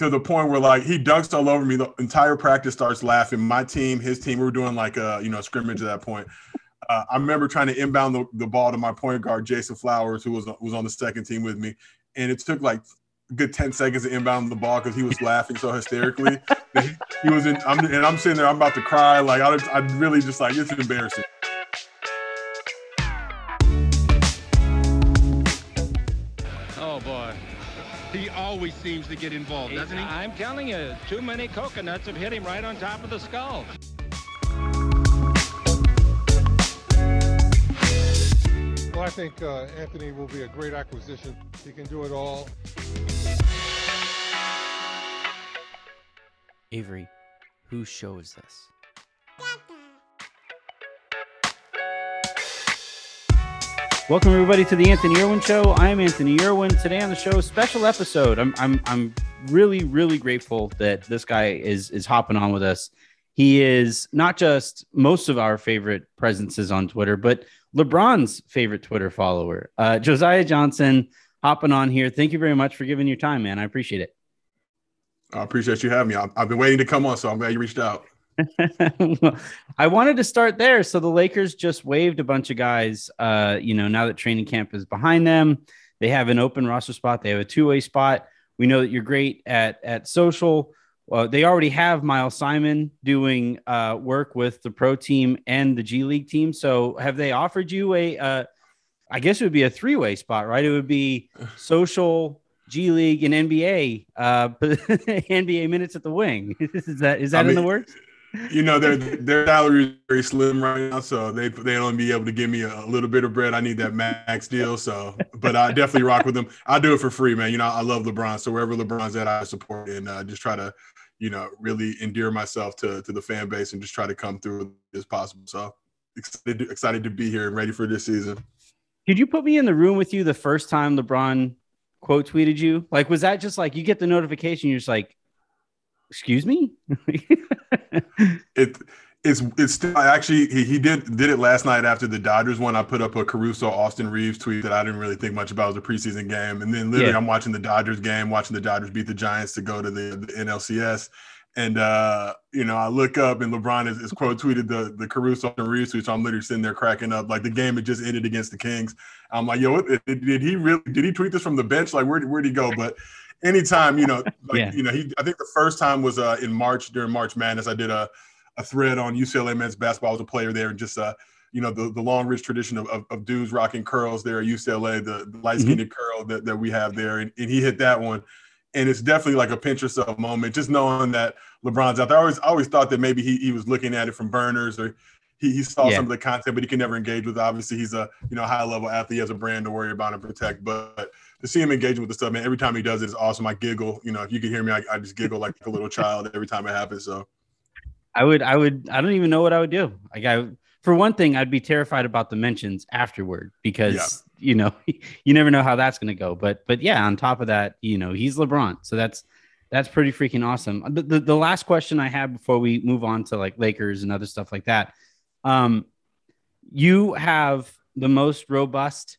to the point where like he dunks all over me. The entire practice starts laughing. My team, his team, we were doing like a you know scrimmage at that point. Uh, I remember trying to inbound the, the ball to my point guard Jason Flowers, who was was on the second team with me, and it took like a good ten seconds to inbound the ball because he was laughing so hysterically. he, he, was in, I'm, and I'm sitting there, I'm about to cry. Like I, I really just like it's embarrassing. Always seems to get involved, doesn't he? I'm telling you, too many coconuts have hit him right on top of the skull. Well, I think uh, Anthony will be a great acquisition. He can do it all. Avery, whose show is this? Welcome everybody to the Anthony Irwin Show. I'm Anthony Irwin. Today on the show, special episode. I'm I'm I'm really really grateful that this guy is is hopping on with us. He is not just most of our favorite presences on Twitter, but LeBron's favorite Twitter follower, uh, Josiah Johnson, hopping on here. Thank you very much for giving your time, man. I appreciate it. I appreciate you having me. I've been waiting to come on, so I'm glad you reached out. I wanted to start there. So the Lakers just waived a bunch of guys. Uh, you know, now that training camp is behind them, they have an open roster spot. They have a two-way spot. We know that you're great at at social. Well, they already have Miles Simon doing uh, work with the pro team and the G League team. So have they offered you a? Uh, I guess it would be a three-way spot, right? It would be social, G League, and NBA. Uh, NBA minutes at the wing. is that is that I mean, in the works? You know their their salary is very slim right now, so they they only be able to give me a, little bit of bread. I need that max deal, so but I definitely rock with them. I do it for free, man. You know I love LeBron, so wherever LeBron's at, I support and uh, just try to you know really endear myself to to the fan base and just try to come through as possible. So excited excited to be here and ready for this season. Did you put me in the room with you the first time LeBron quote tweeted you? Like was that just like you get the notification, you're just like excuse me it it's it's still I actually he, he did did it last night after the Dodgers one. I put up a Caruso Austin Reaves tweet that I didn't really think much about. It was a preseason game, and then literally yeah. I'm watching the Dodgers game, watching the Dodgers beat the Giants to go to the, the NLCS. And uh, you know, I look up and LeBron is, is quote tweeted the the Caruso and Reaves tweet. So I'm literally sitting there cracking up. Like the game had just ended against the Kings. I'm like, yo, did, did he really did he tweet this from the bench? Like where where'd he go? But anytime, you know, like, yeah. you know, he I think the first time was uh in March during March Madness. I did a a thread on UCLA men's basketball. I was a player there, and just uh, you know, the, the long rich tradition of, of, of dudes rocking curls there at UCLA, the, the light skinned mm-hmm. curl that, that we have there, and, and he hit that one. And it's definitely like a pinch yourself moment, just knowing that LeBron's out there. I always, I always thought that maybe he, he was looking at it from burners or he, he saw yeah. some of the content, but he can never engage with. It. Obviously, he's a you know high level athlete, he has a brand to worry about and protect. But to see him engaging with the stuff, man, every time he does it, it's awesome. I giggle. You know, if you can hear me, I, I just giggle like a little child every time it happens. So I would, I would, I don't even know what I would do. Like I, for one thing, I'd be terrified about the mentions afterward because yeah. you know you never know how that's going to go. But but yeah, on top of that, you know he's LeBron, so that's that's pretty freaking awesome. The, the, the last question I have before we move on to like Lakers and other stuff like that, um, you have the most robust,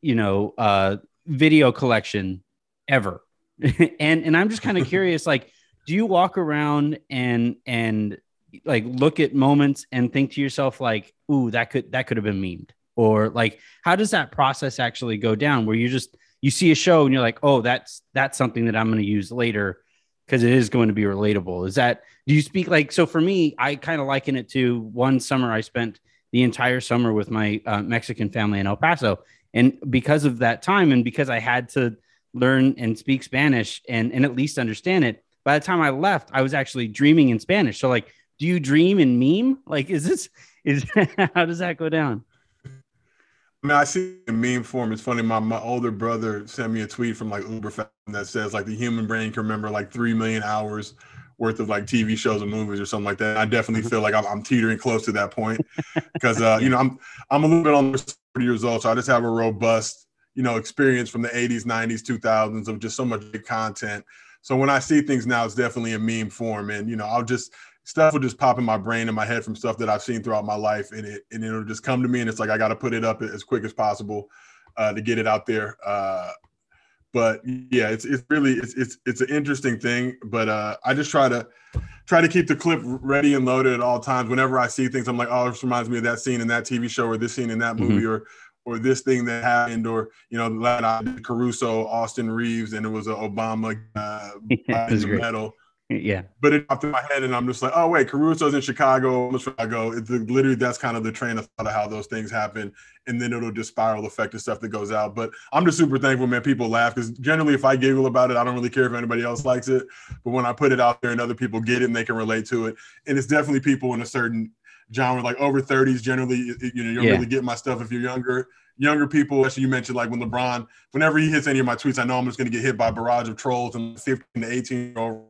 you know, uh, video collection ever, and and I'm just kind of curious, like do you walk around and and like look at moments and think to yourself like ooh that could that could have been memed. Or like how does that process actually go down where you just you see a show and you're like oh that's that's something that i'm going to use later because it is going to be relatable is that do you speak like so for me i kind of liken it to one summer i spent the entire summer with my uh, mexican family in el paso and because of that time and because i had to learn and speak spanish and and at least understand it by the time I left, I was actually dreaming in Spanish. So like, do you dream in meme? Like, is this is how does that go down? I mean, I see in meme form. It's funny. My my older brother sent me a tweet from like Uber that says like the human brain can remember like three million hours worth of like TV shows and movies or something like that. I definitely feel like I'm, I'm teetering close to that point because uh, you know I'm I'm a little bit on 30 years old, so I just have a robust you know experience from the 80s, 90s, 2000s of just so much content so when I see things now, it's definitely a meme form, and you know, I'll just stuff will just pop in my brain and my head from stuff that I've seen throughout my life, and it and it'll just come to me, and it's like I got to put it up as quick as possible uh, to get it out there. Uh, but yeah, it's it's really it's it's it's an interesting thing. But uh, I just try to try to keep the clip ready and loaded at all times. Whenever I see things, I'm like, oh, this reminds me of that scene in that TV show or this scene in that mm-hmm. movie mm-hmm. or or this thing that happened or you know Caruso, Austin Reaves, and it was an Obama uh, medal. Yeah. But it popped in my head, and I'm just like, oh wait, Caruso's in Chicago, I'm in Chicago. It's literally that's kind of the train of thought of how those things happen, and then it'll just spiral effect and stuff that goes out. But I'm just super thankful, man. People laugh because generally, if I giggle about it, I don't really care if anybody else likes it. But when I put it out there and other people get it and they can relate to it, and it's definitely people in a certain genre, like over 30s, generally, you know, you'll yeah. really get my stuff if you're younger younger people, as you mentioned, like when LeBron, whenever he hits any of my tweets, I know I'm just going to get hit by a barrage of trolls and 15 to 18 year old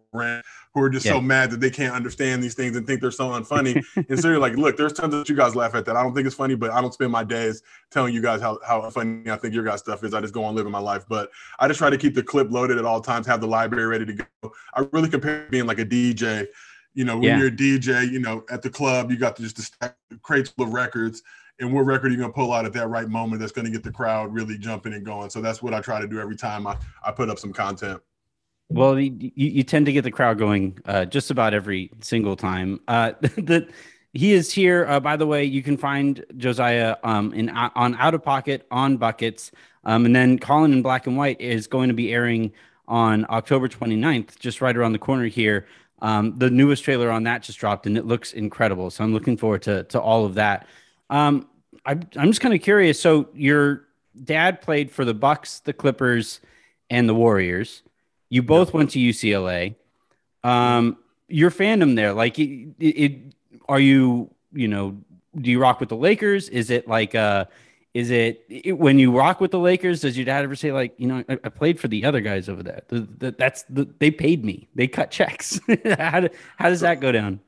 who are just yeah. so mad that they can't understand these things and think they're so unfunny. and so you're like, look, there's tons that you guys laugh at that. I don't think it's funny, but I don't spend my days telling you guys how, how funny I think your guys' stuff is. I just go on living my life. But I just try to keep the clip loaded at all times, have the library ready to go. I really compare being like a DJ. You know, when yeah. you're a DJ, you know, at the club, you got to just the stack crates full of records and what record are you going to pull out at that right moment that's going to get the crowd really jumping and going. So that's what I try to do every time I, I put up some content. Well, you, you tend to get the crowd going uh, just about every single time. Uh, the, he is here. Uh, by the way, you can find Josiah um, in on Out of Pocket on Buckets. Um, and then Colin in Black and White is going to be airing on October 29th, just right around the corner here. Um, the newest trailer on that just dropped and it looks incredible. So I'm looking forward to, to all of that. Um, I'm I'm just kind of curious. So your dad played for the Bucks, the Clippers, and the Warriors. You both yep. went to UCLA. Um, your fandom there, like, it, it, are you, you know, do you rock with the Lakers? Is it like, uh, is it, it, when you rock with the Lakers? Does your dad ever say like, you know, I, I played for the other guys over there? The, the, that's the they paid me. They cut checks. how do, how does that go down?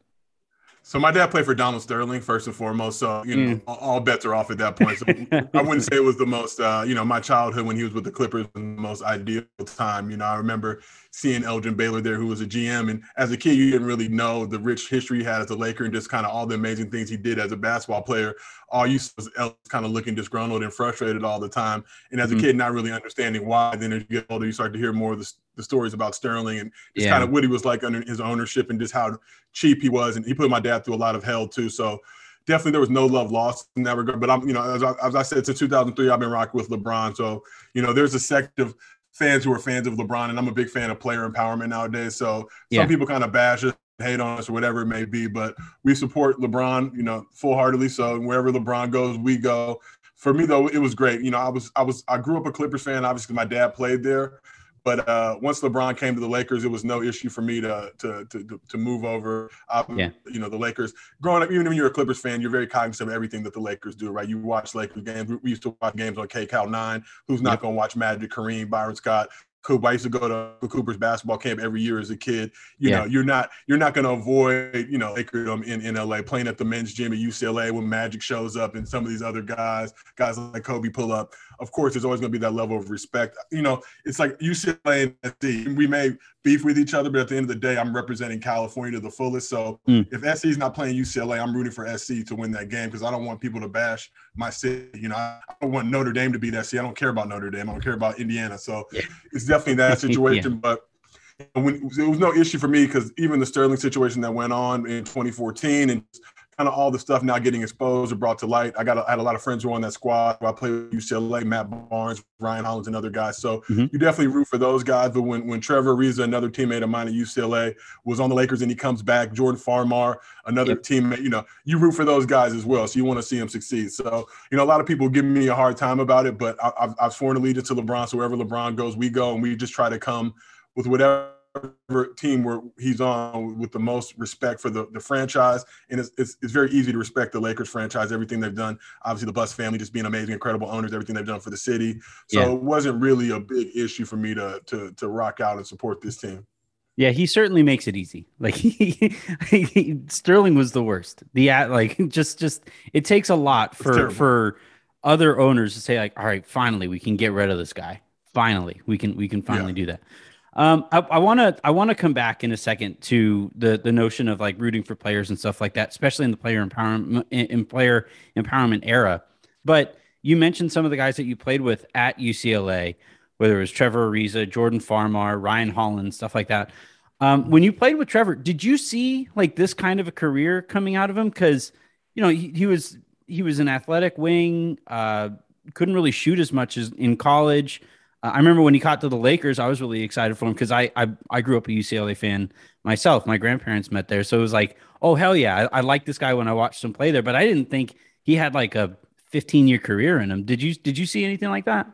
So my dad played for Donald Sterling first and foremost. So you know, mm. all bets are off at that point. So I wouldn't say it was the most, uh, you know, my childhood when he was with the Clippers the most ideal time. You know, I remember seeing Elgin Baylor there, who was a GM, and as a kid, you didn't really know the rich history he had as a Laker and just kind of all the amazing things he did as a basketball player. All you saw was kind of looking disgruntled and frustrated all the time, and as a mm. kid, not really understanding why. Then as you get older, you start to hear more of the the stories about Sterling and just yeah. kind of what he was like under his ownership and just how cheap he was. And he put my dad through a lot of hell too. So definitely there was no love lost in that regard. But I'm, you know, as I, as I said, since 2003, I've been rocking with LeBron. So, you know, there's a sect of fans who are fans of LeBron, and I'm a big fan of player empowerment nowadays. So yeah. some people kind of bash us, hate on us, or whatever it may be, but we support LeBron, you know, full heartedly. So wherever LeBron goes, we go. For me though, it was great. You know, I was I was I grew up a Clippers fan. Obviously, my dad played there. But uh, once LeBron came to the Lakers, it was no issue for me to to to, to move over. Um, yeah. You know, the Lakers. Growing up, even when you're a Clippers fan, you're very cognizant of everything that the Lakers do, right? You watch Lakers games. We used to watch games on KCAL nine. Who's not yep. going to watch Magic, Kareem, Byron Scott? I used to go to Cooper's basketball camp every year as a kid. You yeah. know, you're not you're not going to avoid you know Lakerdom in, in LA playing at the men's gym at UCLA when Magic shows up and some of these other guys, guys like Kobe pull up. Of course, there's always going to be that level of respect. You know, it's like UCLA and SC. We may beef with each other, but at the end of the day, I'm representing California to the fullest. So mm. if SC is not playing UCLA, I'm rooting for SC to win that game because I don't want people to bash my city. You know, I don't want Notre Dame to beat SC. I don't care about Notre Dame. I don't care about Indiana. So yeah. it's definitely that situation. yeah. But when there was no issue for me because even the Sterling situation that went on in 2014 and kind of all the stuff now getting exposed or brought to light. I got a, I had a lot of friends who were on that squad. I played with UCLA, Matt Barnes, Ryan Hollins, and other guys. So mm-hmm. you definitely root for those guys. But when when Trevor Ariza, another teammate of mine at UCLA, was on the Lakers and he comes back, Jordan Farmar, another yep. teammate, you know, you root for those guys as well. So you want to see them succeed. So you know, a lot of people give me a hard time about it, but I, I've, I've sworn allegiance to LeBron. So wherever LeBron goes, we go, and we just try to come with whatever team where he's on with the most respect for the, the franchise. And it's, it's, it's, very easy to respect the Lakers franchise, everything they've done. Obviously, the Buss family just being amazing, incredible owners, everything they've done for the city. So yeah. it wasn't really a big issue for me to, to, to rock out and support this team. Yeah, he certainly makes it easy. Like he, he, Sterling was the worst. The at, like just just it takes a lot for for other owners to say like, all right, finally we can get rid of this guy. Finally, we can we can finally yeah. do that. Um, I want to I want to come back in a second to the the notion of like rooting for players and stuff like that, especially in the player empowerment in player empowerment era. But you mentioned some of the guys that you played with at UCLA. whether it was Trevor Ariza, Jordan Farmar, Ryan Hollins, stuff like that. Um, when you played with Trevor, did you see like this kind of a career coming out of him? Because you know he, he was he was an athletic wing, uh, couldn't really shoot as much as in college. Uh, I remember when he caught to the Lakers, I was really excited for him because I, I I grew up a UCLA fan myself. My grandparents met there, so it was like, oh hell yeah, I, I like this guy when I watched him play there. But I didn't think he had like a 15 year career in him. Did you did you see anything like that?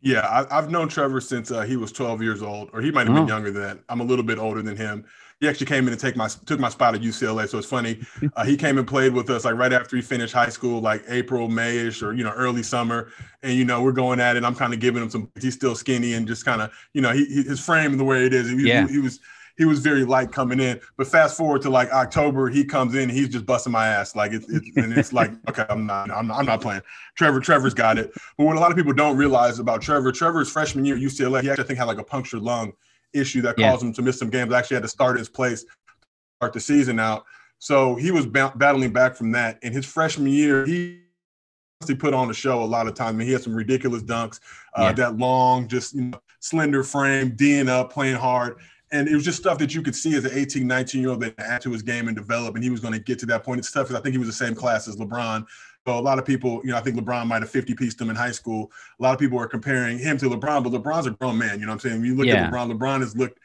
Yeah, I, have known Trevor since uh, he was 12 years old, or he might have oh. been younger than that. I'm a little bit older than him. He actually came in and take my took my spot at UCLA, so it's funny. Uh, he came and played with us like right after he finished high school, like April, Mayish, or you know early summer. And you know we're going at it. I'm kind of giving him some. He's still skinny and just kind of you know he, his frame the way it is. He, yeah. he, he was he was very light coming in. But fast forward to like October, he comes in, he's just busting my ass. Like it's, it's and it's like, okay, I'm not, I'm not, I'm not playing. Trevor, Trevor's got it. But what a lot of people don't realize about Trevor, Trevor's freshman year at UCLA, he actually I think had like a punctured lung issue that yeah. caused him to miss some games. Actually had to start his place, start the season out. So he was ba- battling back from that. In his freshman year, he put on the show a lot of times. I mean, he had some ridiculous dunks, uh, yeah. that long, just you know, slender frame, D'ing up, playing hard and it was just stuff that you could see as an 18, 19 year old that add to his game and develop, and he was going to get to that point. It's tough because I think he was the same class as LeBron. So a lot of people, you know, I think LeBron might have 50 pieced him in high school. A lot of people are comparing him to LeBron, but LeBron's a grown man. You know what I'm saying? When you look yeah. at LeBron, LeBron has looked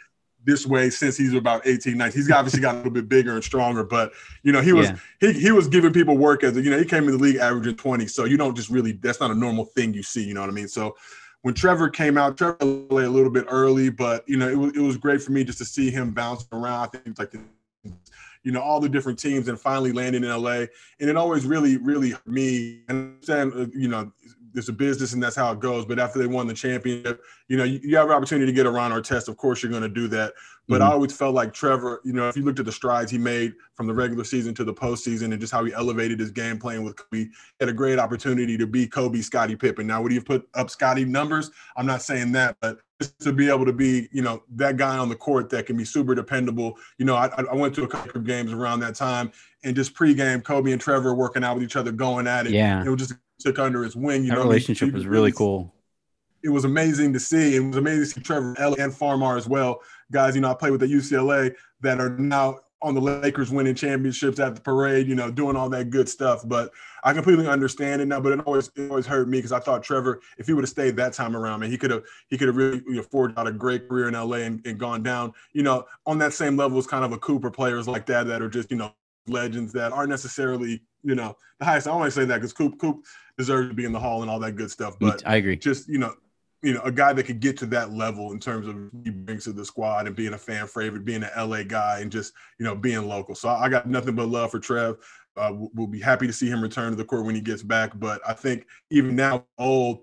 this way since he's about 18, 19. He's obviously got a little bit bigger and stronger, but you know, he was yeah. he he was giving people work as a, you know, he came in the league averaging 20. So you don't just really that's not a normal thing you see, you know what I mean? So when Trevor came out, Trevor lay a little bit early, but you know, it was it was great for me just to see him bouncing around. I think it's like the, you know, all the different teams and finally landing in LA. And it always really, really hurt me. And understand, uh, you know, it's a business and that's how it goes. But after they won the championship, you know, you, you have an opportunity to get a Ron Artest. Of course, you're going to do that. But mm-hmm. I always felt like Trevor, you know, if you looked at the strides he made from the regular season to the postseason and just how he elevated his game playing with Kobe, had a great opportunity to be Kobe, Scottie Pippen. Now, would he have put up Scottie numbers? I'm not saying that, but to be able to be, you know, that guy on the court that can be super dependable. You know, I, I went to a couple of games around that time and just pregame, Kobe and Trevor working out with each other, going at it. Yeah. It was just took under his wing. You that know, relationship was really cool. It was amazing to see. It was amazing to see Trevor Ellie and Farmar as well. Guys, you know, I played with the UCLA that are now on the Lakers winning championships at the parade, you know, doing all that good stuff. But I completely understand it now. But it always it always hurt me because I thought Trevor, if he would have stayed that time around, man, he could have he could have really you know, forged out a great career in LA and, and gone down, you know, on that same level as kind of a Cooper players like that that are just, you know, legends that aren't necessarily, you know, the highest. I only say that because Coop Coop deserves to be in the hall and all that good stuff. But I agree. Just you know, you know, a guy that could get to that level in terms of he brings to the squad and being a fan favorite, being an LA guy, and just you know being local. So I got nothing but love for Trev. Uh, we'll be happy to see him return to the court when he gets back. But I think even now, old,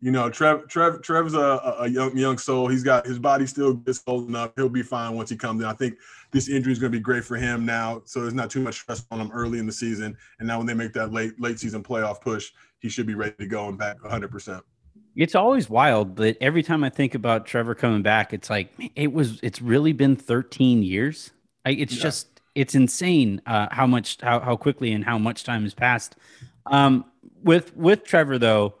you know, Trev, Trev, Trev's a, a young young soul. He's got his body still gets old enough. He'll be fine once he comes in. I think this injury is going to be great for him now, so there's not too much stress on him early in the season. And now when they make that late late season playoff push, he should be ready to go and back 100. percent It's always wild that every time I think about Trevor coming back, it's like it was. It's really been 13 years. I, it's yeah. just it's insane uh, how much how how quickly and how much time has passed. Um, with with Trevor though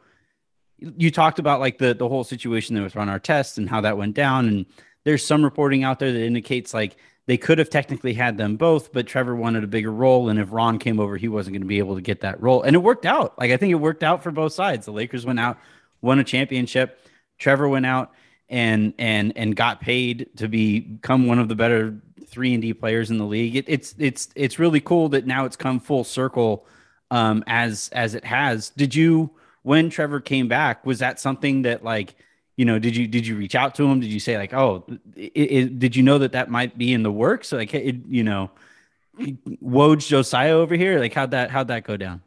you talked about like the the whole situation that was Ron Artest and how that went down and there's some reporting out there that indicates like they could have technically had them both but trevor wanted a bigger role and if ron came over he wasn't going to be able to get that role and it worked out like i think it worked out for both sides the lakers went out won a championship trevor went out and and and got paid to become one of the better three and D players in the league. It, it's it's it's really cool that now it's come full circle um, as as it has. Did you when Trevor came back, was that something that like, you know, did you did you reach out to him? Did you say like, oh, it, it, did you know that that might be in the works? Like, you know, Woj Josiah over here, like how'd that how'd that go down?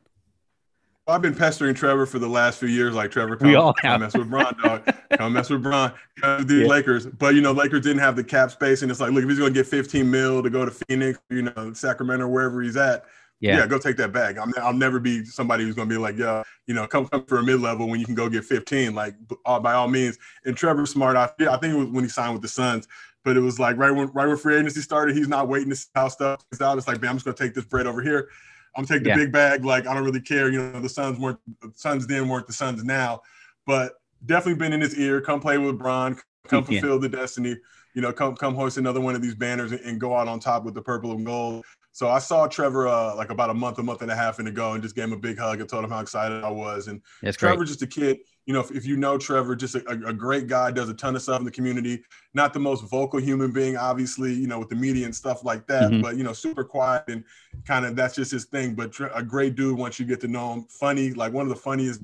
I've been pestering Trevor for the last few years. Like Trevor, come, we all come mess with Bron, dog. come mess with Bron. Come the yeah. Lakers, but you know, Lakers didn't have the cap space, and it's like, look, if he's going to get 15 mil to go to Phoenix, you know, Sacramento, wherever he's at, yeah. yeah, go take that bag. I'm, I'll never be somebody who's going to be like, yeah, you know, come, come for a mid level when you can go get 15. Like, uh, by all means. And Trevor Smart, I, I think it was when he signed with the Suns, but it was like right when right when free agency started, he's not waiting to see how stuff is out. It's like, man, I'm just going to take this bread over here. I'm taking the yeah. big bag. Like, I don't really care. You know, the Suns weren't the Suns then weren't the Suns now, but definitely been in his ear. Come play with Bron. Come fulfill yeah. the destiny. You know, come come hoist another one of these banners and, and, go out on top with the purple and gold. So I saw Trevor uh, like about a month, a month and a half in ago, and just gave him a big hug and told him how excited I was. And That's Trevor, great. just a kid. You know, if, if you know Trevor, just a, a, great guy, does a ton of stuff in the community. Not the most vocal human being, obviously, you know, with the media and stuff like that. Mm-hmm. But you know, super quiet and kind of that's just his thing. But a great dude once you get to know him. Funny, like one of the funniest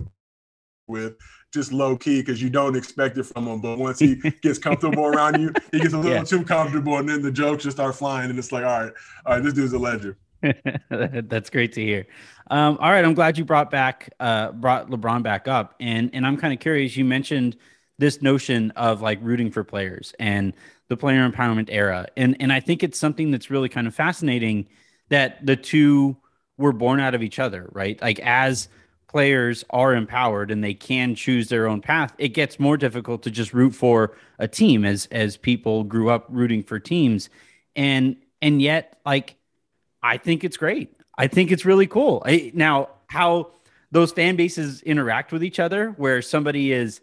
with just low key because you don't expect it from him. But once he gets comfortable around you, he gets a little yeah. too comfortable, and then the jokes just start flying, and it's like, all right, all right, this dude's a legend. That's great to hear. Um, all right, I'm glad you brought back uh, brought LeBron back up, and and I'm kind of curious. You mentioned this notion of like rooting for players and the player empowerment era, and and I think it's something that's really kind of fascinating that the two were born out of each other, right? Like as players are empowered and they can choose their own path, it gets more difficult to just root for a team as as people grew up rooting for teams, and and yet like I think it's great. I think it's really cool. I, now, how those fan bases interact with each other, where somebody is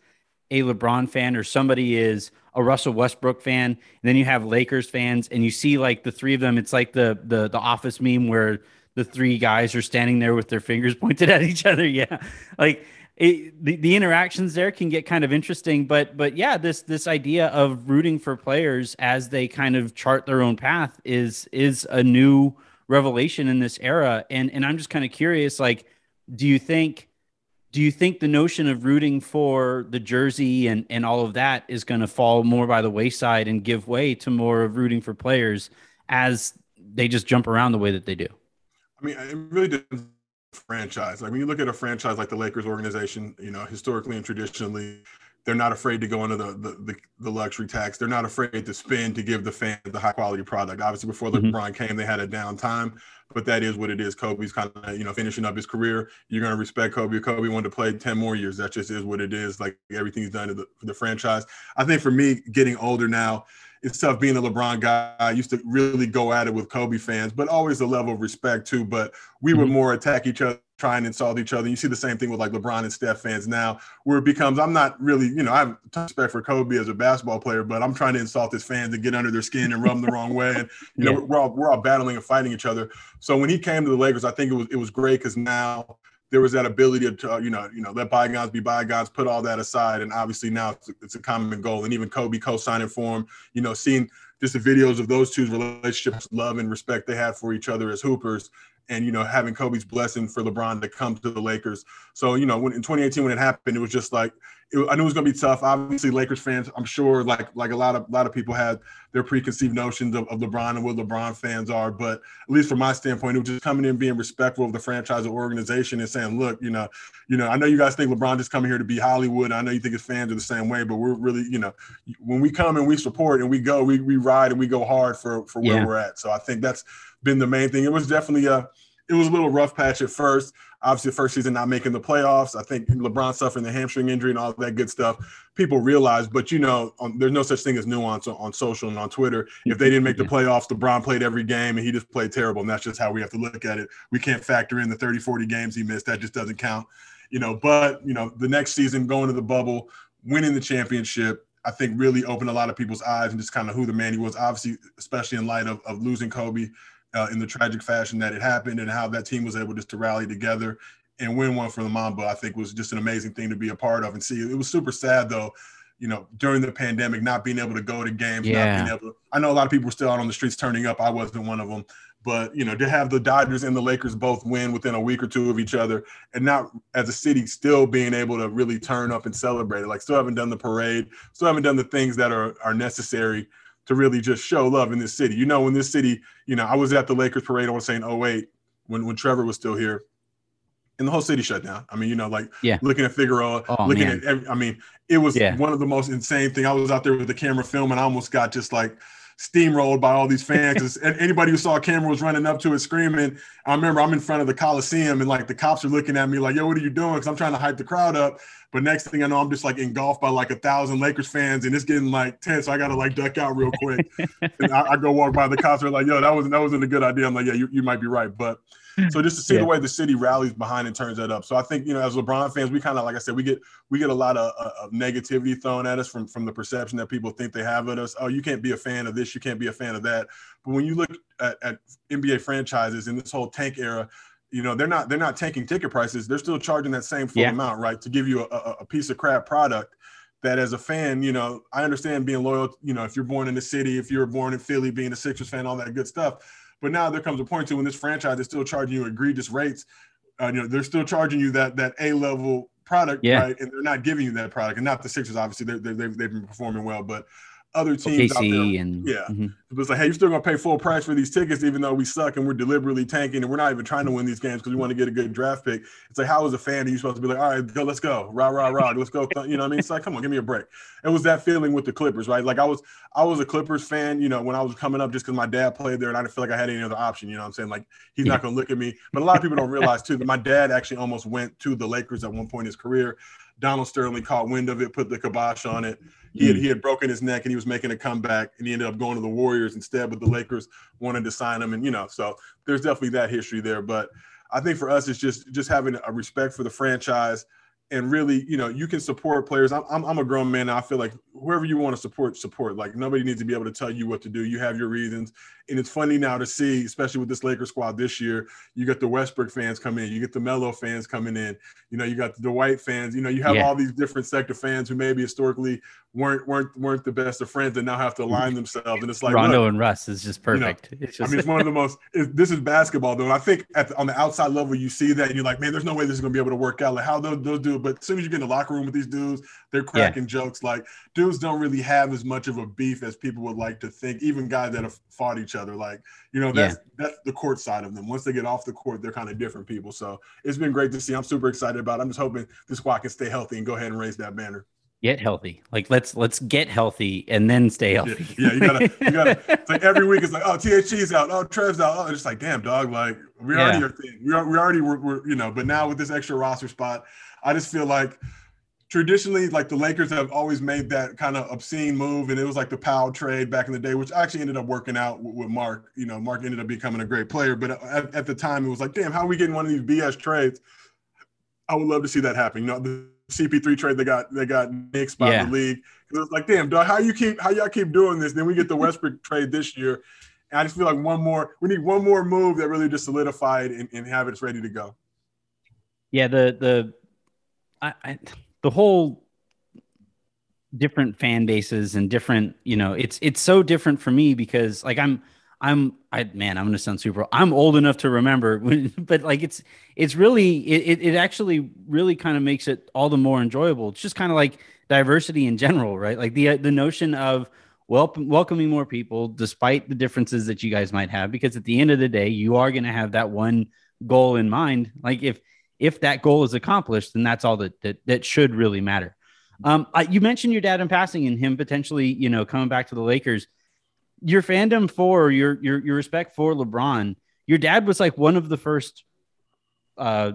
a LeBron fan or somebody is a Russell Westbrook fan, and then you have Lakers fans, and you see like the three of them. It's like the the the Office meme where the three guys are standing there with their fingers pointed at each other. Yeah, like it, the, the interactions there can get kind of interesting but but yeah this this idea of rooting for players as they kind of chart their own path is is a new revelation in this era. And and I'm just kind of curious, like, do you think do you think the notion of rooting for the jersey and and all of that is going to fall more by the wayside and give way to more of rooting for players as they just jump around the way that they do? I mean, it really depends franchise. Like when you look at a franchise like the Lakers organization, you know, historically and traditionally, they're not afraid to go into the, the, the, the, luxury tax. They're not afraid to spend to give the fans the high quality product. Obviously, before mm-hmm. LeBron came, they had a downtime, but that is what it is. Kobe's kind of, you know, finishing up his career. You're going to respect Kobe. Kobe wanted to play 10 more years. That just is what it is. Like everything he's done to the, for the franchise. I think for me, getting older now, it's tough being a LeBron guy. I used to really go at it with Kobe fans, but always a level of respect too. But we mm-hmm. would more attack each other try and insult each other. You see the same thing with like LeBron and Steph fans now, where it becomes I'm not really, you know, I have respect for Kobe as a basketball player, but I'm trying to insult his fans and get under their skin and rub them the wrong way. And you yeah. know, we're all we're all battling and fighting each other. So when he came to the Lakers, I think it was it was great because now there was that ability to uh, you know you know let bygones be bygones, put all that aside, and obviously now it's a, it's a common goal. And even Kobe co-signing for him, you know, seeing just the videos of those two's relationships, love and respect they had for each other as hoopers, and you know having Kobe's blessing for LeBron to come to the Lakers. So you know when in 2018 when it happened, it was just like it, I knew it was going to be tough. Obviously, Lakers fans, I'm sure, like like a lot of a lot of people had their preconceived notions of, of LeBron and what LeBron fans are. But at least from my standpoint, it was just coming in being respectful of the franchise or organization and saying, look, you know, you know, I know you guys think LeBron just coming here to be Hollywood. I know you think his fans are the same way, but we're really, you know, when we come and we support and we go, we we ride and we go hard for for where yeah. we're at. So I think that's been the main thing. It was definitely a it was a little rough patch at first. Obviously, first season not making the playoffs. I think LeBron suffering the hamstring injury and all that good stuff. People realize, but you know, um, there's no such thing as nuance on, on, social and on Twitter. If they didn't make the playoffs, LeBron played every game and he just played terrible. And that's just how we have to look at it. We can't factor in the 30, 40 games he missed. That just doesn't count. You know, but you know, the next season going to the bubble, winning the championship, I think really opened a lot of people's eyes and just kind of who the man he was. Obviously, especially in light of, of losing Kobe uh, in the tragic fashion that it happened and how that team was able just to rally together and win one for the Mamba, I think was just an amazing thing to be a part of and see. It was super sad though, you know, during the pandemic, not being able to go to games, yeah. not being able to, I know a lot of people were still out on the streets turning up. I wasn't one of them. But you know, to have the Dodgers and the Lakers both win within a week or two of each other, and not as a city still being able to really turn up and celebrate it, like still haven't done the parade, still haven't done the things that are are necessary to really just show love in this city. You know, in this city, you know, I was at the Lakers parade, I want to say in 08, when, when Trevor was still here, and the whole city shut down. I mean, you know, like yeah. looking at Figueroa, oh, looking man. at every, I mean, it was yeah. one of the most insane thing. I was out there with the camera film and I almost got just like steamrolled by all these fans. And anybody who saw a camera was running up to it screaming. I remember I'm in front of the Coliseum and like the cops are looking at me like, yo, what are you doing? Because I'm trying to hype the crowd up. But next thing I know, I'm just like engulfed by like a thousand Lakers fans, and it's getting like tense. So I gotta like duck out real quick. and I, I, go walk by the concert, like, yo, that wasn't that wasn't a good idea. I'm like, yeah, you, you might be right, but so just to see yeah. the way the city rallies behind and turns that up. So I think you know, as LeBron fans, we kind of like I said, we get we get a lot of, uh, of, negativity thrown at us from from the perception that people think they have of us. Oh, you can't be a fan of this, you can't be a fan of that. But when you look at, at NBA franchises in this whole tank era, you know they're not they're not tanking ticket prices. They're still charging that same full yeah. amount, right, to give you a, a piece of crap product that as a fan, you know, I understand being loyal, you know, if you're born in the city, if you're born in Philly, being a Sixers fan, all that good stuff. But now there comes a point to when this franchise is still charging you egregious rates. Uh, you know, they're still charging you that that A level product, yeah. right? And they're not giving you that product. And not the Sixers, obviously, they have they've, they've been performing well, but other teams out there. And, yeah. Mm-hmm. It was like, hey, you're still gonna pay full price for these tickets, even though we suck and we're deliberately tanking and we're not even trying to win these games because we want to get a good draft pick. It's like, how as a fan are you supposed to be like, all right, go, let's go, rah, rah, rah, let's go. You know what I mean? It's like, come on, give me a break. It was that feeling with the Clippers, right? Like I was I was a Clippers fan, you know, when I was coming up just because my dad played there and I didn't feel like I had any other option. You know what I'm saying? Like he's yeah. not gonna look at me. But a lot of people don't realize too that my dad actually almost went to the Lakers at one point in his career. Donald Sterling caught wind of it, put the kibosh on it. He had, hmm. he had broken his neck and he was making a comeback and he ended up going to the Warriors instead, but the Lakers wanted to sign him. And, you know, so there's definitely that history there. But I think for us, it's just just having a respect for the franchise and really, you know, you can support players. I'm, I'm, I'm a grown man. I feel like whoever you want to support, support. Like nobody needs to be able to tell you what to do. You have your reasons. And it's funny now to see, especially with this Lakers squad this year, you got the Westbrook fans come in, you get the Melo fans coming in, you know, you got the White fans, you know, you have yeah. all these different sector fans who maybe historically weren't weren't weren't the best of friends and now have to mm-hmm. align themselves. And it's like Rondo look, and Russ is just perfect. You know, just... I mean, it's one of the most. It, this is basketball, though. I think at the, on the outside level, you see that and you're like, man, there's no way this is gonna be able to work out. Like how those, those do it. But as soon as you get in the locker room with these dudes, they're cracking yeah. jokes. Like dudes don't really have as much of a beef as people would like to think. Even guys that have fought each other, like you know, that's yeah. that's the court side of them. Once they get off the court, they're kind of different people. So it's been great to see. I'm super excited about. It. I'm just hoping this squad can stay healthy and go ahead and raise that banner get healthy. Like let's let's get healthy and then stay healthy. Yeah, yeah you gotta you gotta it's like every week it's like, oh THT's out, oh Trev's out. Oh, it's just like damn dog, like we yeah. already are thing. We are we already were, we're, you know, but now with this extra roster spot, I just feel like traditionally, like the Lakers have always made that kind of obscene move, and it was like the Powell trade back in the day, which actually ended up working out with, with Marc. You know, Marc ended up becoming a great player, but at, at, the time, it was like, damn, how are we getting one of these BS trades? I would love to see that happen. You know, the CP3 trade they got they got nixed by yeah. the league. It was like, damn, dog, how you keep how y'all keep doing this? Then we get the Westbrook trade this year. And I just feel like one more, we need one more move that really just solidified and, and have it ready to go. Yeah, the the I, I the whole different fan bases and different, you know, it's it's so different for me because like I'm I'm I man, I'm gonna sound super. I'm old enough to remember, but like it's it's really it it actually really kind of makes it all the more enjoyable. It's just kind of like diversity in general, right? Like the the notion of welcome welcoming more people despite the differences that you guys might have, because at the end of the day, you are gonna have that one goal in mind. Like if if that goal is accomplished, then that's all that that, that should really matter. Um, you mentioned your dad in passing and him potentially, you know, coming back to the Lakers. Your fandom for your your your respect for LeBron. Your dad was like one of the first, uh,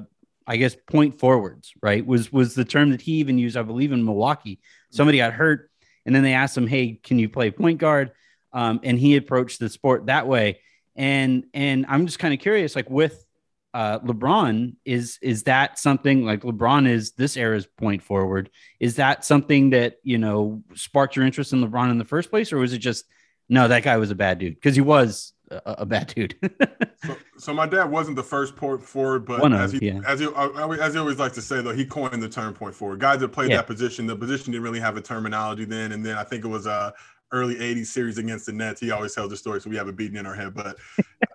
I guess, point forwards. Right? Was was the term that he even used? I believe in Milwaukee. Somebody got hurt, and then they asked him, "Hey, can you play point guard?" Um, and he approached the sport that way. And and I'm just kind of curious, like with uh, LeBron is is that something like LeBron is this era's point forward? Is that something that you know sparked your interest in LeBron in the first place, or was it just no, that guy was a bad dude because he was a, a bad dude. so, so, my dad wasn't the first point forward, but One as of, he yeah. as he as he always likes to say though, he coined the term point forward. Guys that played yeah. that position, the position didn't really have a terminology then, and then I think it was uh early 80s series against the Nets. He always tells the story, so we have it beaten in our head. But,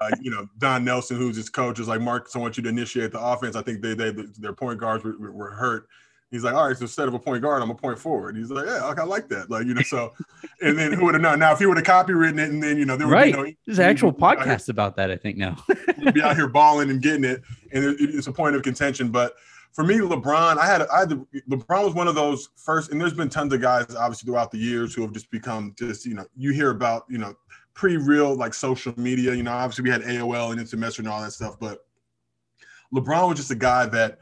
uh, you know, Don Nelson, who's his coach, is like, Mark, so I want you to initiate the offense. I think they, they their point guards were, were hurt. He's like, all right, so instead of a point guard, I'm a point forward. He's like, yeah, I like that. Like, you know, so, and then who would have known? Now, if he would have copywritten it and then, you know, there would right. be no. There's an actual podcast about that, I think, now. be out here balling and getting it. And it's a point of contention. But, for me, LeBron, I had, I had the, LeBron was one of those first, and there's been tons of guys obviously throughout the years who have just become just, you know, you hear about, you know, pre-real like social media. You know, obviously we had AOL and instant messenger and all that stuff, but LeBron was just a guy that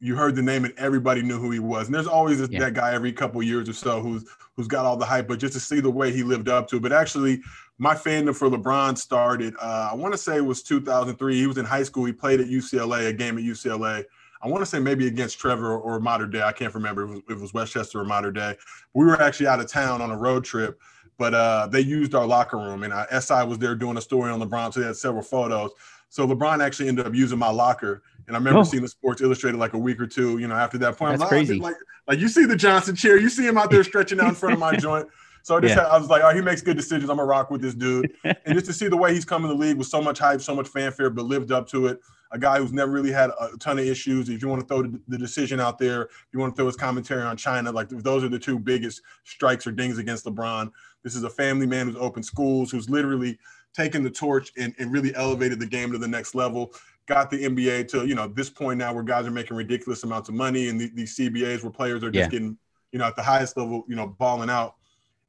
you heard the name and everybody knew who he was. And there's always this, yeah. that guy every couple years or so who's who's got all the hype, but just to see the way he lived up to it. But actually, my fandom for LeBron started. Uh, I want to say it was 2003. He was in high school. He played at UCLA, a game at UCLA. I want to say maybe against Trevor or, or Mater Dei. I can't remember. It was, it was Westchester or Mater Dei. We were actually out of town on a road trip, but uh, they used our locker room, and uh, SI was there doing a story on LeBron, so they had several photos. So LeBron actually ended up using my locker, and I remember oh. seeing the Sports Illustrated like a week or two, you know, after that point. That's like, oh, crazy. Like, like you see the Johnson chair, you see him out there stretching out in front of my joint. So I just yeah. had, I was like, oh, he makes good decisions. I'm gonna rock with this dude, and just to see the way he's come in the league with so much hype, so much fanfare, but lived up to it. A guy who's never really had a ton of issues. If you want to throw the, decision out there, if you want to throw his commentary on China, like those are the two biggest strikes or dings against LeBron. This is a family man who's opened schools, who's literally taken the torch and, and really elevated the game to the next level. Got the NBA to you know this point now where guys are making ridiculous amounts of money, and the, these CBAs where players are just yeah. getting you know at the highest level, you know, balling out,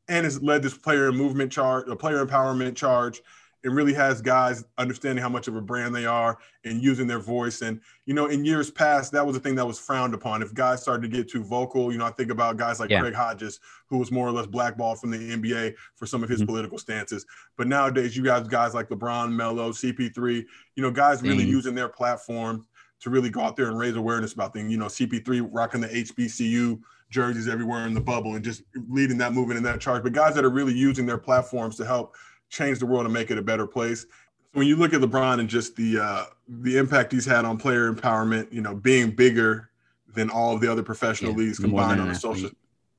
and has led this player movement charge, a uh, player empowerment charge it really has guys understanding how much of a brand they are and using their voice. And, you know, in years past, that was a thing that was frowned upon. If guys started to get too vocal, you know, I think about guys like yeah. Craig Hodges, who was more or less blackballed from the NBA for some of his mm-hmm. political stances. But nowadays, you guys, guys like LeBron, Melo, CP3, you know, guys really mm-hmm. using their platform to really go out there and raise awareness about things. You know, CP3 rocking the HBCU jerseys everywhere in the bubble and just leading that movement in that charge. But guys that are really using their platforms to help change the world and make it a better place. When you look at LeBron and just the uh, the impact he's had on player empowerment, you know, being bigger than all of the other professional yeah, leagues combined on the social,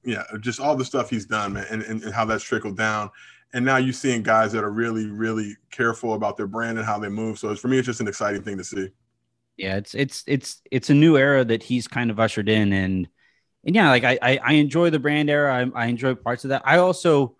yeah, just all the stuff he's done, man, and, and, and how that's trickled down. And now you're seeing guys that are really, really careful about their brand and how they move. So it's, for me, it's just an exciting thing to see. Yeah, it's it's it's it's a new era that he's kind of ushered in, and and yeah, like I I, I enjoy the brand era. I, I enjoy parts of that. I also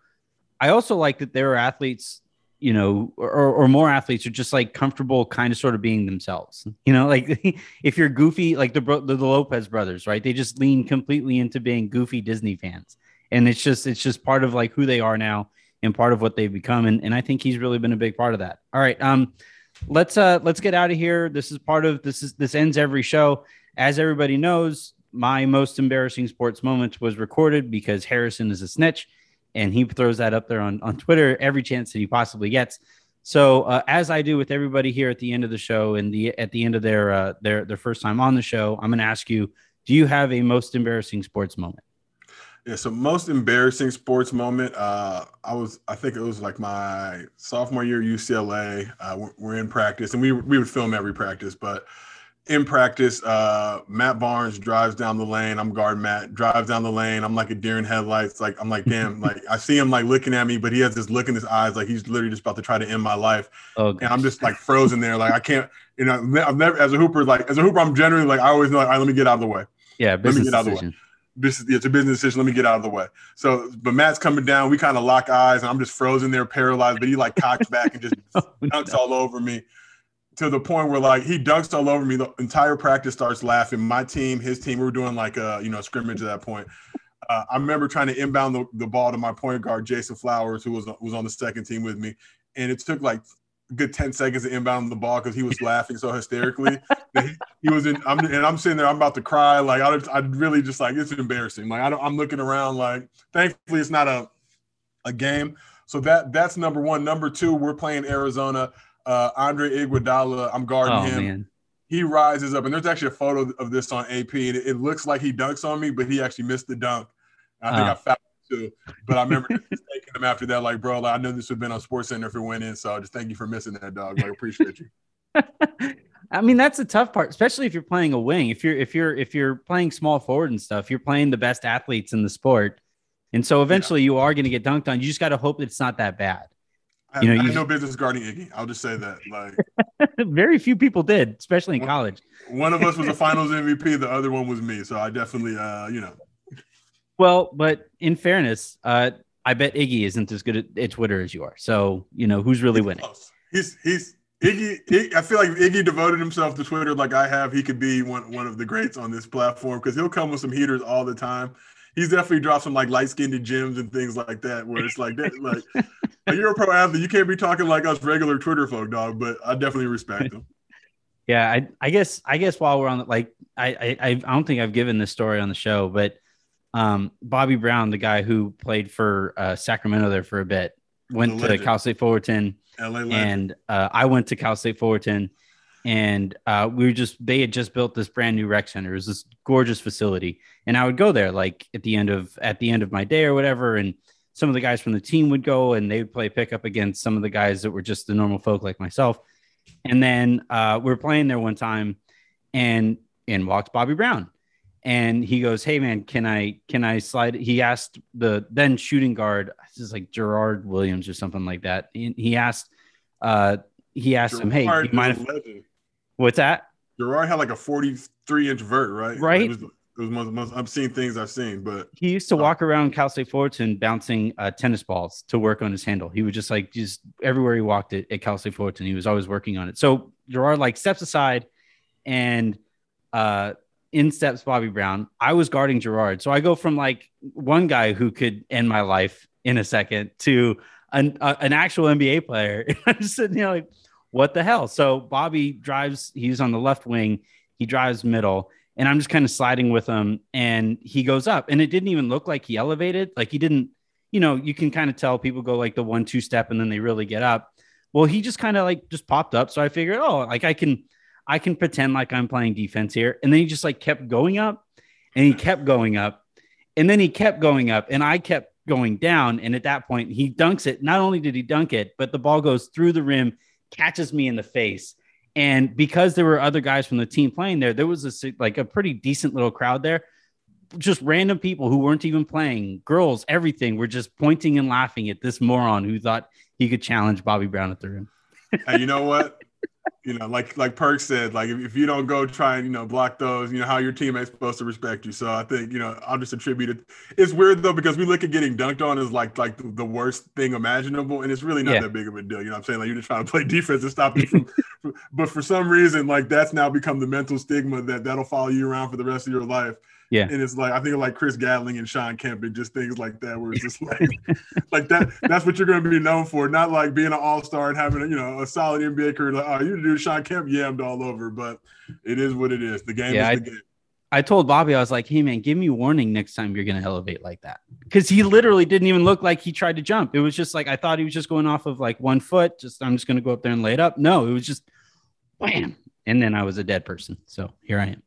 I also like that there are athletes, you know, or, or more athletes are just like comfortable, kind of sort of being themselves. You know, like if you're goofy, like the, the the Lopez brothers, right? They just lean completely into being goofy Disney fans, and it's just it's just part of like who they are now and part of what they've become. And and I think he's really been a big part of that. All right, um, let's uh let's get out of here. This is part of this is this ends every show. As everybody knows, my most embarrassing sports moment was recorded because Harrison is a snitch and he throws that up there on, on Twitter every chance that he possibly gets. So uh, as I do with everybody here at the end of the show and the at the end of their uh, their their first time on the show, I'm going to ask you: Do you have a most embarrassing sports moment? Yeah, so most embarrassing sports moment. Uh, I was, I think it was like my sophomore year UCLA. Uh, we're, we're in practice, and we we would film every practice, but in practice, uh, Matt Barnes drives down the lane. I'm guard Matt, drives down the lane. I'm like a deer in headlights. Like, I'm like, damn, like I see him like looking at me, but he has this look in his eyes, like he's literally just about to try to end my life. Oh, and I'm just like frozen there. Like I can't, you know, I've never, as a hooper, like as a hooper, I'm generally like, I always know, like, all right, let me get out of the way. Yeah. Let me get out decision. of the way. This is, it's a business decision. Let me get out of the way. So, but Matt's coming down. We kind of lock eyes, and I'm just frozen there, paralyzed. But he like cocks back and just oh, dunks no. all over me to the point where like he dunks all over me. The entire practice starts laughing. My team, his team, we were doing like a you know scrimmage at that point. Uh, I remember trying to inbound the, the ball to my point guard Jason Flowers, who was was on the second team with me, and it took like a good 10 seconds to inbound the ball because he was laughing so hysterically. he, he, was in, I'm, and I'm sitting there, I'm about to cry. Like, I, I really just like, it's embarrassing. Like, I am looking around, like, thankfully, it's not a, a game. So that that's number one. Number two, we're playing Arizona uh, Andre Iguodala. I'm guarding oh, him. Man. He rises up, and there's actually a photo of this on AP, and it, it looks like he dunks on me, but he actually missed the dunk. I think uh. I fouled too. But I remember taking him after that, like, bro, like, I know this would have been on Sports Center if it went in. So just thank you for missing that, dog. Like, appreciate you. I mean, that's the tough part, especially if you're playing a wing. If you're if you're if you're playing small forward and stuff, you're playing the best athletes in the sport. And so eventually yeah. you are going to get dunked on. You just got to hope that it's not that bad. I, you know, I you, no business guarding Iggy. I'll just say that. Like, very few people did, especially in one, college. One of us was a Finals MVP. The other one was me. So I definitely, uh, you know. Well, but in fairness, uh, I bet Iggy isn't as good at, at Twitter as you are. So you know who's really he's winning. Close. He's he's Iggy, Iggy, I feel like Iggy devoted himself to Twitter like I have. He could be one one of the greats on this platform because he'll come with some heaters all the time he's definitely dropped some like light skinned gyms and things like that where it's like that like, like you're a pro athlete. You can't be talking like us regular twitter folk dog but i definitely respect him. Yeah, I, I guess I guess while we're on the, like I, I I don't think I've given this story on the show, but um, Bobby Brown, the guy who played for uh, Sacramento there for a bit, went to Cal State Fullerton, and uh, I went to Cal State Fullerton, and uh, we were just they had just built this brand new rec center. It was this gorgeous facility, and I would go there like at the end of at the end of my day or whatever, and some of the guys from the team would go and they would play pickup against some of the guys that were just the normal folk like myself. And then uh, we are playing there one time, and in walks Bobby Brown, and he goes, "Hey man, can I can I slide?" He asked the then shooting guard, this is like Gerard Williams or something like that. He, he asked, uh, he asked Gerard him, "Hey, you mind if?" What's that? Gerard had like a forty-three inch vert, right? Right. It was, it was most, most obscene things I've seen, but he used to uh, walk around Cal State Fullerton bouncing uh, tennis balls to work on his handle. He would just like just everywhere he walked at, at Cal State Fullerton, he was always working on it. So Gerard like steps aside and uh in steps Bobby Brown. I was guarding Gerard. So I go from like one guy who could end my life in a second to an, uh, an actual NBA player. I'm just sitting there like, what the hell? So Bobby drives, he's on the left wing, he drives middle, and I'm just kind of sliding with him, and he goes up. And it didn't even look like he elevated. Like he didn't, you know, you can kind of tell people go like the one, two step and then they really get up. Well, he just kind of like just popped up. So I figured, oh, like I can I can pretend like I'm playing defense here. And then he just like kept going up and he kept going up. And then he kept going up and I kept going down. And at that point, he dunks it. Not only did he dunk it, but the ball goes through the rim, catches me in the face. And because there were other guys from the team playing there, there was a like a pretty decent little crowd there. Just random people who weren't even playing, girls, everything were just pointing and laughing at this moron who thought he could challenge Bobby Brown at the rim. you know what? You know, like like Perk said, like if, if, you don't go try and you know block those, you know how your teammates supposed to respect you. So I think you know I'll just attribute it. It's weird though because we look at getting dunked on as like like the, worst thing imaginable, and it's really not yeah. that big of a deal. You know what I'm saying? Like you're just trying to play defense and stop it from. but for some reason, like that's now become the mental stigma that that'll follow you around for the rest of your life. Yeah. And it's like I think like Chris Gatling and Shawn Kemp and just things like that where it's just like like that that's what you're gonna be known for, not like being an all-star and having a, you know a solid NBA career. Like, oh, you do Shawn Kemp yammed all over, but it is what it is. The game yeah, is the I, game. I told Bobby, I was like, hey man, give me warning next time you're gonna elevate like that. Cause he literally didn't even look like he tried to jump. It was just like I thought he was just going off of like one foot, just I'm just gonna go up there and lay it up. No, it was just bam. And then I was a dead person. So here I am.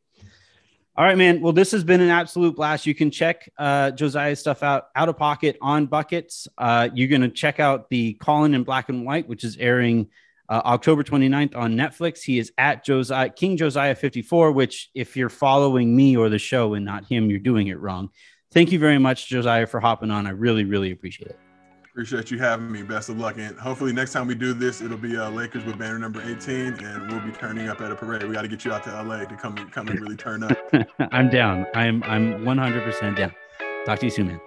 All right, man. Well, this has been an absolute blast. You can check uh, Josiah's stuff out out of pocket on buckets. Uh, you're going to check out the Colin in Black and White, which is airing uh, October 29th on Netflix. He is at Josiah King Josiah 54, which if you're following me or the show and not him, you're doing it wrong. Thank you very much, Josiah, for hopping on. I really, really appreciate it. Appreciate you having me. Best of luck. And hopefully next time we do this, it'll be uh, Lakers with banner number 18 and we'll be turning up at a parade. We got to get you out to LA to come, come and really turn up. I'm down. I'm, I'm 100% down. Talk to you soon, man.